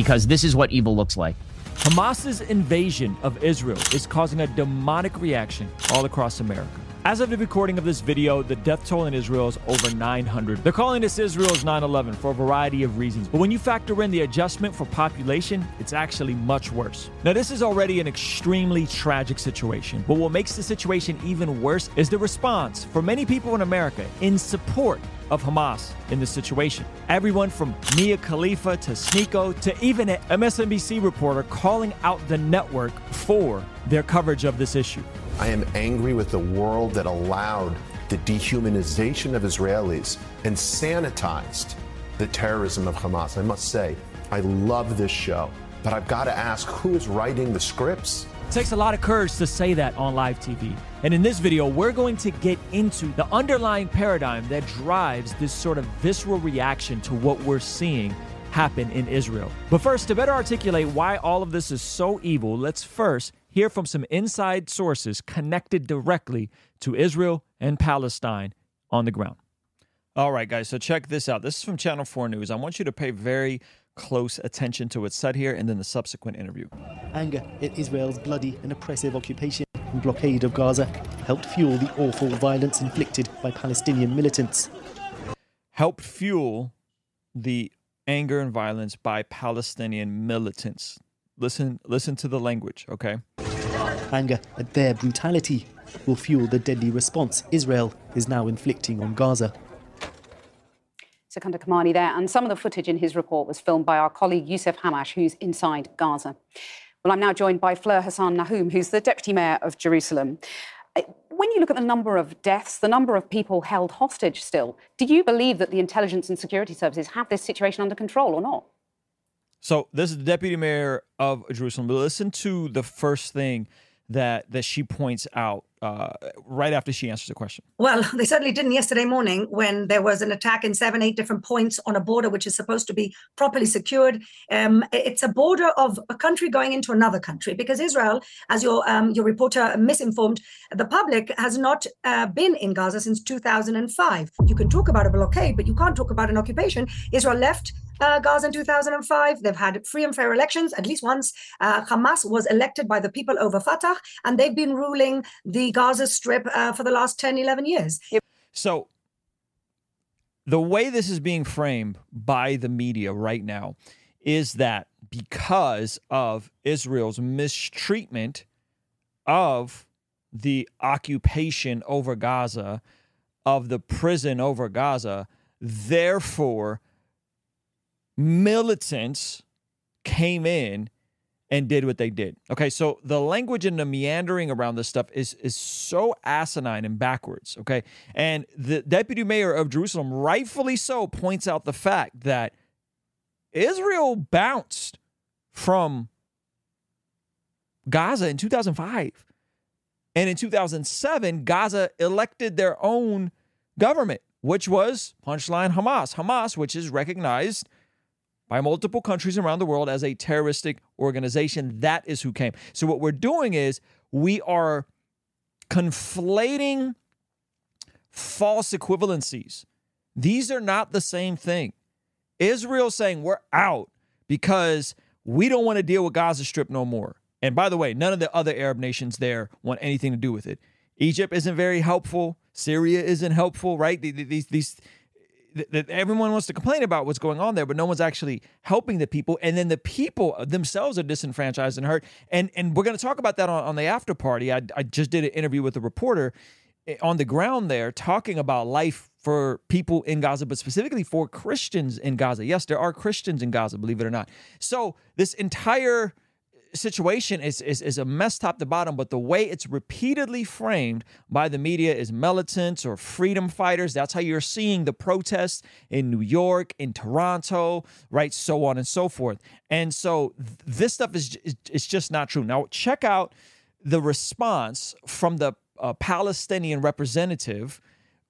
because this is what evil looks like. Hamas's invasion of Israel is causing a demonic reaction all across America. As of the recording of this video, the death toll in Israel is over 900. They're calling this Israel's 9 11 for a variety of reasons, but when you factor in the adjustment for population, it's actually much worse. Now, this is already an extremely tragic situation, but what makes the situation even worse is the response for many people in America in support of Hamas in this situation. Everyone from Mia Khalifa to Sneako to even an MSNBC reporter calling out the network for their coverage of this issue. I am angry with the world that allowed the dehumanization of Israelis and sanitized the terrorism of Hamas. I must say, I love this show, but I've got to ask who is writing the scripts? It takes a lot of courage to say that on live TV. And in this video, we're going to get into the underlying paradigm that drives this sort of visceral reaction to what we're seeing happen in Israel. But first, to better articulate why all of this is so evil, let's first hear from some inside sources connected directly to Israel and Palestine on the ground. All right, guys, so check this out. This is from Channel 4 News. I want you to pay very close attention to what's said here and then the subsequent interview. Anger at Israel's bloody and oppressive occupation and blockade of Gaza helped fuel the awful violence inflicted by Palestinian militants. Helped fuel the anger and violence by Palestinian militants. Listen, listen to the language, okay? Anger at their brutality will fuel the deadly response Israel is now inflicting on Gaza. Secunder Kermani there, and some of the footage in his report was filmed by our colleague Youssef Hamash, who's inside Gaza. Well, I'm now joined by Fleur Hassan Nahoum, who's the Deputy Mayor of Jerusalem. Uh, when you look at the number of deaths, the number of people held hostage still, do you believe that the intelligence and security services have this situation under control or not? So this is the deputy mayor of Jerusalem. Listen to the first thing that that she points out uh, right after she answers the question. Well, they certainly didn't yesterday morning when there was an attack in seven, eight different points on a border which is supposed to be properly secured. Um, it's a border of a country going into another country because Israel, as your um, your reporter misinformed the public, has not uh, been in Gaza since 2005. You can talk about a blockade, but you can't talk about an occupation. Israel left uh, Gaza in 2005. They've had free and fair elections at least once. Uh, Hamas was elected by the people over Fatah, and they've been ruling the Gaza Strip uh, for the last 10, 11 years. So, the way this is being framed by the media right now is that because of Israel's mistreatment of the occupation over Gaza, of the prison over Gaza, therefore, militants came in and did what they did. Okay, so the language and the meandering around this stuff is is so asinine and backwards. Okay, and the deputy mayor of Jerusalem, rightfully so, points out the fact that Israel bounced from Gaza in 2005. And in 2007, Gaza elected their own government, which was punchline Hamas. Hamas, which is recognized by multiple countries around the world as a terroristic organization. That is who came. So, what we're doing is we are conflating false equivalencies. These are not the same thing. Israel saying we're out because we don't want to deal with Gaza Strip no more. And by the way, none of the other Arab nations there want anything to do with it. Egypt isn't very helpful. Syria isn't helpful, right? These, these, that everyone wants to complain about what's going on there, but no one's actually helping the people. And then the people themselves are disenfranchised and hurt. And and we're going to talk about that on, on the after party. I, I just did an interview with a reporter eh, on the ground there talking about life for people in Gaza, but specifically for Christians in Gaza. Yes, there are Christians in Gaza, believe it or not. So this entire situation is, is, is a mess top to bottom, but the way it's repeatedly framed by the media is militants or freedom fighters. That's how you're seeing the protests in New York, in Toronto, right? So on and so forth. And so th- this stuff is, is, just not true. Now, check out the response from the uh, Palestinian representative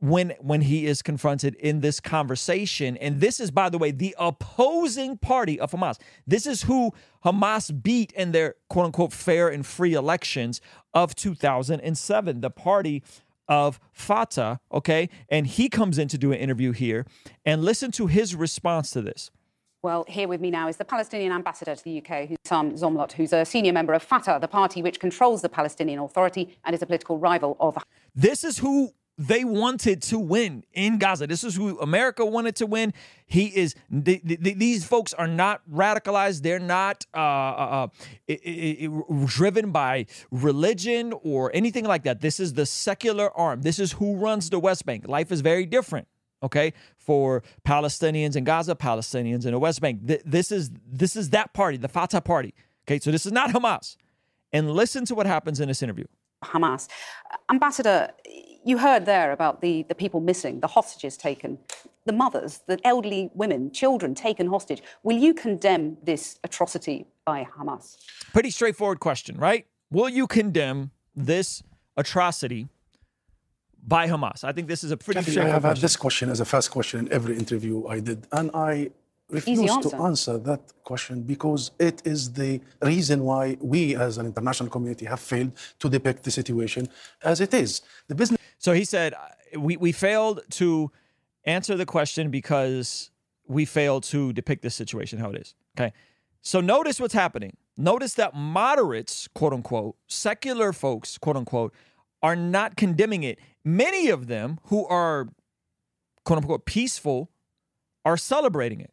when when he is confronted in this conversation. And this is by the way the opposing party of Hamas. This is who Hamas beat in their quote unquote fair and free elections of 2007 the party of Fatah okay? And he comes in to do an interview here. And listen to his response to this. Well, here with me now is the Palestinian ambassador to the UK, Hussam Zomlot, who's a senior member of Fatah, the party which controls the Palestinian Authority and is a political rival of. This is who they wanted to win in Gaza. This is who America wanted to win. He is. Th- th- these folks are not radicalized. They're not uh, uh, it, driven by religion or anything like that. This is the secular arm. This is who runs the West Bank. Life is very different okay for palestinians in gaza palestinians in the west bank Th- this is this is that party the fatah party okay so this is not hamas and listen to what happens in this interview hamas ambassador you heard there about the, the people missing the hostages taken the mothers the elderly women children taken hostage will you condemn this atrocity by hamas pretty straightforward question right will you condemn this atrocity by Hamas? I think this is a pretty. Actually, I have had this question as a first question in every interview I did, and I refuse to answer that question because it is the reason why we, as an international community, have failed to depict the situation as it is. The business. So he said, uh, we we failed to answer the question because we failed to depict the situation how it is. Okay. So notice what's happening. Notice that moderates, quote unquote, secular folks, quote unquote, are not condemning it. Many of them who are quote unquote peaceful are celebrating it.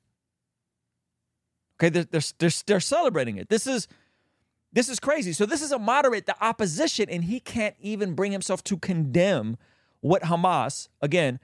Okay, they're, they're, they're, they're celebrating it. This is this is crazy. So this is a moderate, the opposition, and he can't even bring himself to condemn what Hamas, again,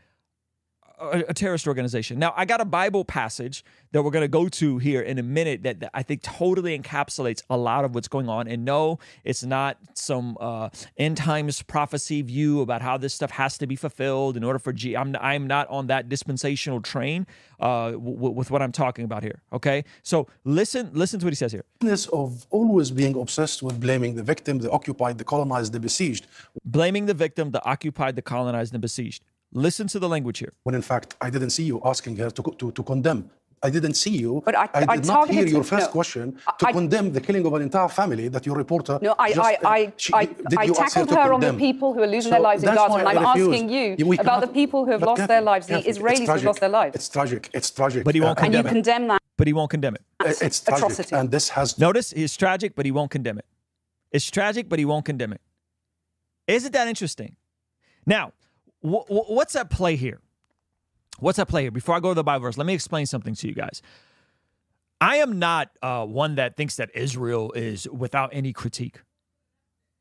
a, a, terrorist organization. Now, I got a Bible passage that we're going to go to here in a minute that, that, I think totally encapsulates a lot of what's going on. And no, it's not some uh, end times prophecy view about how this stuff has to be fulfilled in order for G. I'm I'm not on that dispensational train uh, w- with what I'm talking about here. Okay, so listen listen to what he says here. This Of always being obsessed with blaming the victim, the occupied, the colonized, the besieged. Blaming the victim, the occupied, the colonized, and the besieged. Listen to the language here. When in fact, I didn't see you asking her to, to, to condemn. I didn't see you. But I, I did not hear your first no, question to I, condemn the killing of an entire family that your reporter. No, I, just, I, I, she, I, I tackled her, her on the people who are losing so their lives in Gaza, and I'm asking you we about cannot, the people who have lost their lives, the Israelis who have lost their lives. It's tragic. It's tragic. But he won't uh, condemn and you condemn that. But he won't condemn it. It's tragic. Atrocity. And this has. Notice it's tragic, but he won't condemn it. It's tragic, but he won't condemn it. Isn't that interesting? Now, what's at play here? What's at play here? Before I go to the Bible verse, let me explain something to you guys. I am not uh, one that thinks that Israel is without any critique.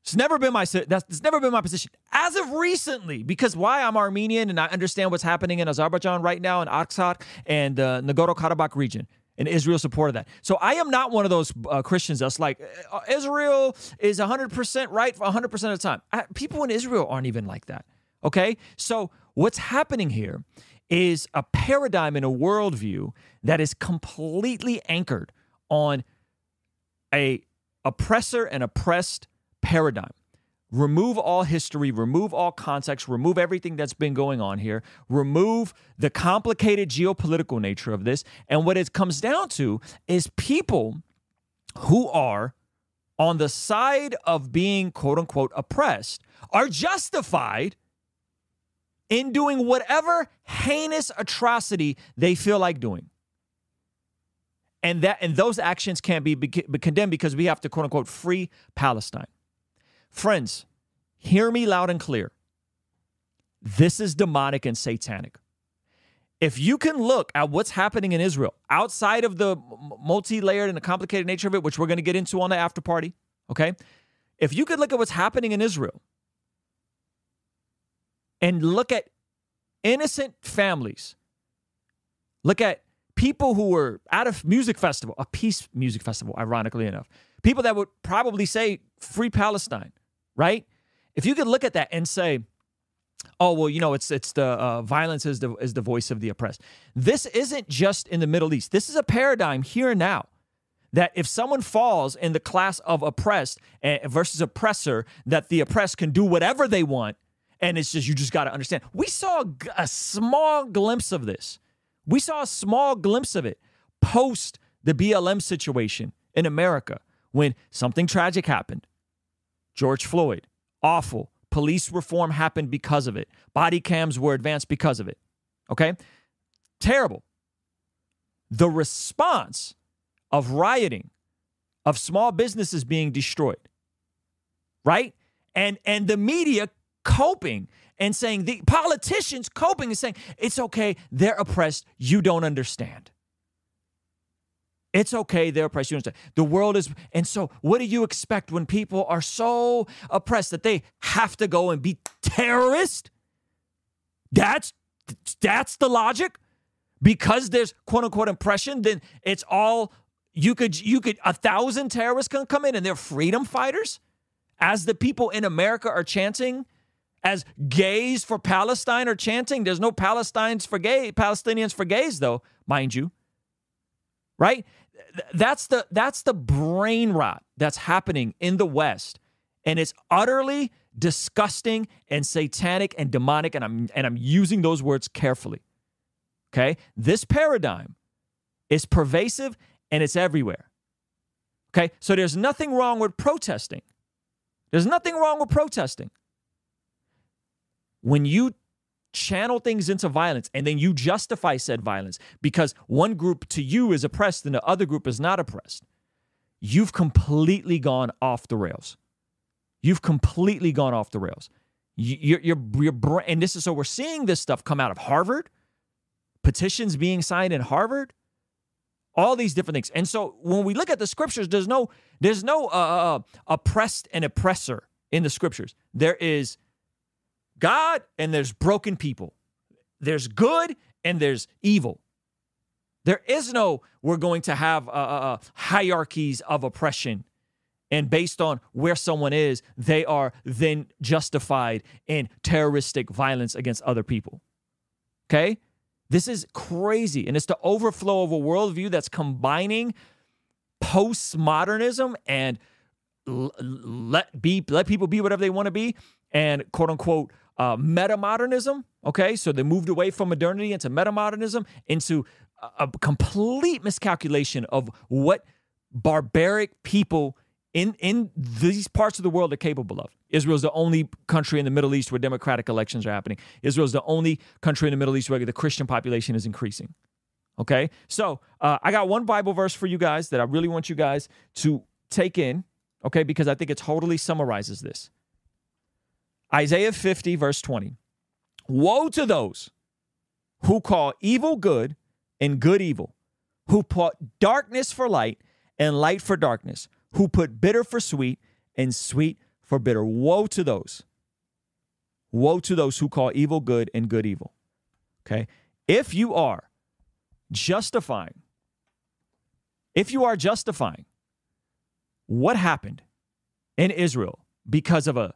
It's never been my that's it's never been my position as of recently because why I'm Armenian and I understand what's happening in Azerbaijan right now in Artsakh and the uh, Nagorno Karabakh region and Israel supported that. So I am not one of those uh, Christians that's like uh, Israel is 100% right 100% of the time. I, people in Israel aren't even like that. Okay? So what's happening here is a paradigm and a worldview that is completely anchored on a oppressor and oppressed paradigm. Remove all history, remove all context, remove everything that's been going on here, remove the complicated geopolitical nature of this. And what it comes down to is people who are on the side of being quote unquote oppressed are justified in doing whatever heinous atrocity they feel like doing. And that and those actions can't be, be condemned because we have to quote unquote free Palestine. Friends, hear me loud and clear. This is demonic and satanic. If you can look at what's happening in Israel outside of the multi-layered and the complicated nature of it, which we're going to get into on the after party, okay? If you could look at what's happening in Israel and look at innocent families. Look at people who were at a music festival, a peace music festival, ironically enough. People that would probably say free Palestine, right? If you could look at that and say, oh well, you know, it's it's the uh, violence is the is the voice of the oppressed. This isn't just in the Middle East. This is a paradigm here and now. That if someone falls in the class of oppressed eh, versus oppressor, that the oppressed can do whatever they want and it's just, you just got to understand. We saw a small glimpse of this. We saw a small glimpse of it post the BLM situation in America when something tragic happened. George Floyd, awful. Police reform happened because of it. Body cams were advanced because of it. Okay? Terrible. the response of rioting, of small businesses being destroyed, right? And and the media coping and saying the politicians coping and saying it's okay, they're oppressed, you don't understand. It's okay, they're oppressed. You understand? The world is, and so what do you expect when people are so oppressed that they have to go and be terrorists? That's that's the logic. Because there's quote unquote oppression, then it's all you could you could a thousand terrorists can come in and they're freedom fighters, as the people in America are chanting, as gays for Palestine are chanting. There's no Palestinians for gay Palestinians for gays though, mind you. Right? That's the that's the brain rot that's happening in the West, and it's utterly disgusting and satanic and demonic. And I'm and I'm using those words carefully. Okay, this paradigm is pervasive and it's everywhere. Okay, so there's nothing wrong with protesting. There's nothing wrong with protesting. When you channel things into violence and then you justify said violence because one group to you is oppressed and the other group is not oppressed, you've completely gone off the rails. You've completely gone off the rails. Your, your, your and this is so we're seeing this stuff come out of Harvard, petitions being signed in Harvard, all these different things. And so when we look at the scriptures, there's no there's no uh, uh, uh oppressed and oppressor in the scriptures. There is God and there's broken people. There's good and there's evil. There is no, we're going to have uh, uh, uh, hierarchies of oppression. And based on where someone is, they are then justified in terroristic violence against other people. Okay? This is crazy. And it's the overflow of a worldview that's combining postmodernism and let be let people be whatever they want to be and quote unquote uh, metamodernism. Okay, so they moved away from modernity into metamodernism, into a, a complete miscalculation of what barbaric people in in these parts of the world are capable of. Israel's the only country in the Middle East where democratic elections are happening. Israel's the only country in the Middle East where the Christian population is increasing. Okay, so uh, I got one Bible verse for you guys that I really want you guys to take in. Okay, because I think it totally summarizes this. Isaiah 50, verse 20. Woe to those who call evil good and good evil, who put darkness for light and light for darkness, who put bitter for sweet and sweet for bitter. Woe to those. Woe to those who call evil good and good evil. Okay? If you are justifying, if you are justifying what happened in Israel because of a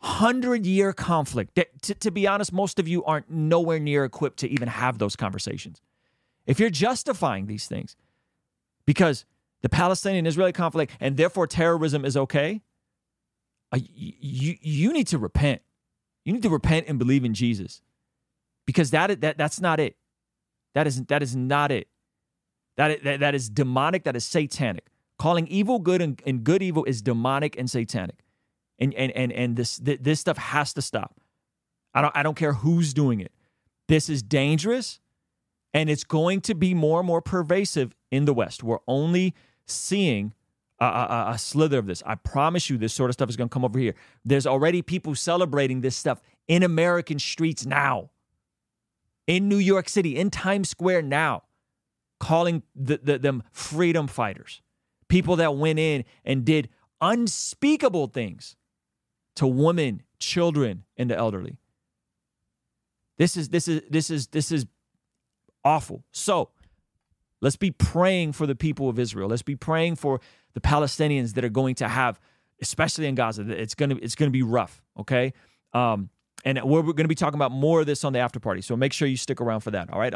hundred year conflict. That, to, to be honest, most of you aren't nowhere near equipped to even have those conversations. If you're justifying these things because the Palestinian Israeli conflict and therefore terrorism is okay, uh, you, you need to repent. You need to repent and believe in Jesus because that, that that's not it. That is, that is not it. That, that, that is demonic. That is satanic. Calling evil good and, and good evil is demonic and satanic and and and and this this stuff has to stop. I don't I don't care who's doing it. This is dangerous, and it's going to be more and more pervasive in the West. We're only seeing a, a, a slither of this. I promise you, this sort of stuff is going to come over here. There's already people celebrating this stuff in American streets now, in New York City, in Times Square now, calling the, the, them freedom fighters, people that went in and did unspeakable things to women, children, and the elderly. This is this is this is this is awful. So, let's be praying for the people of Israel. Let's be praying for the Palestinians that are going to have especially in Gaza. It's to it's to be rough, okay? Um, and we're, we're going to be talking about more of this on the after party. So make sure you stick around for that. All right.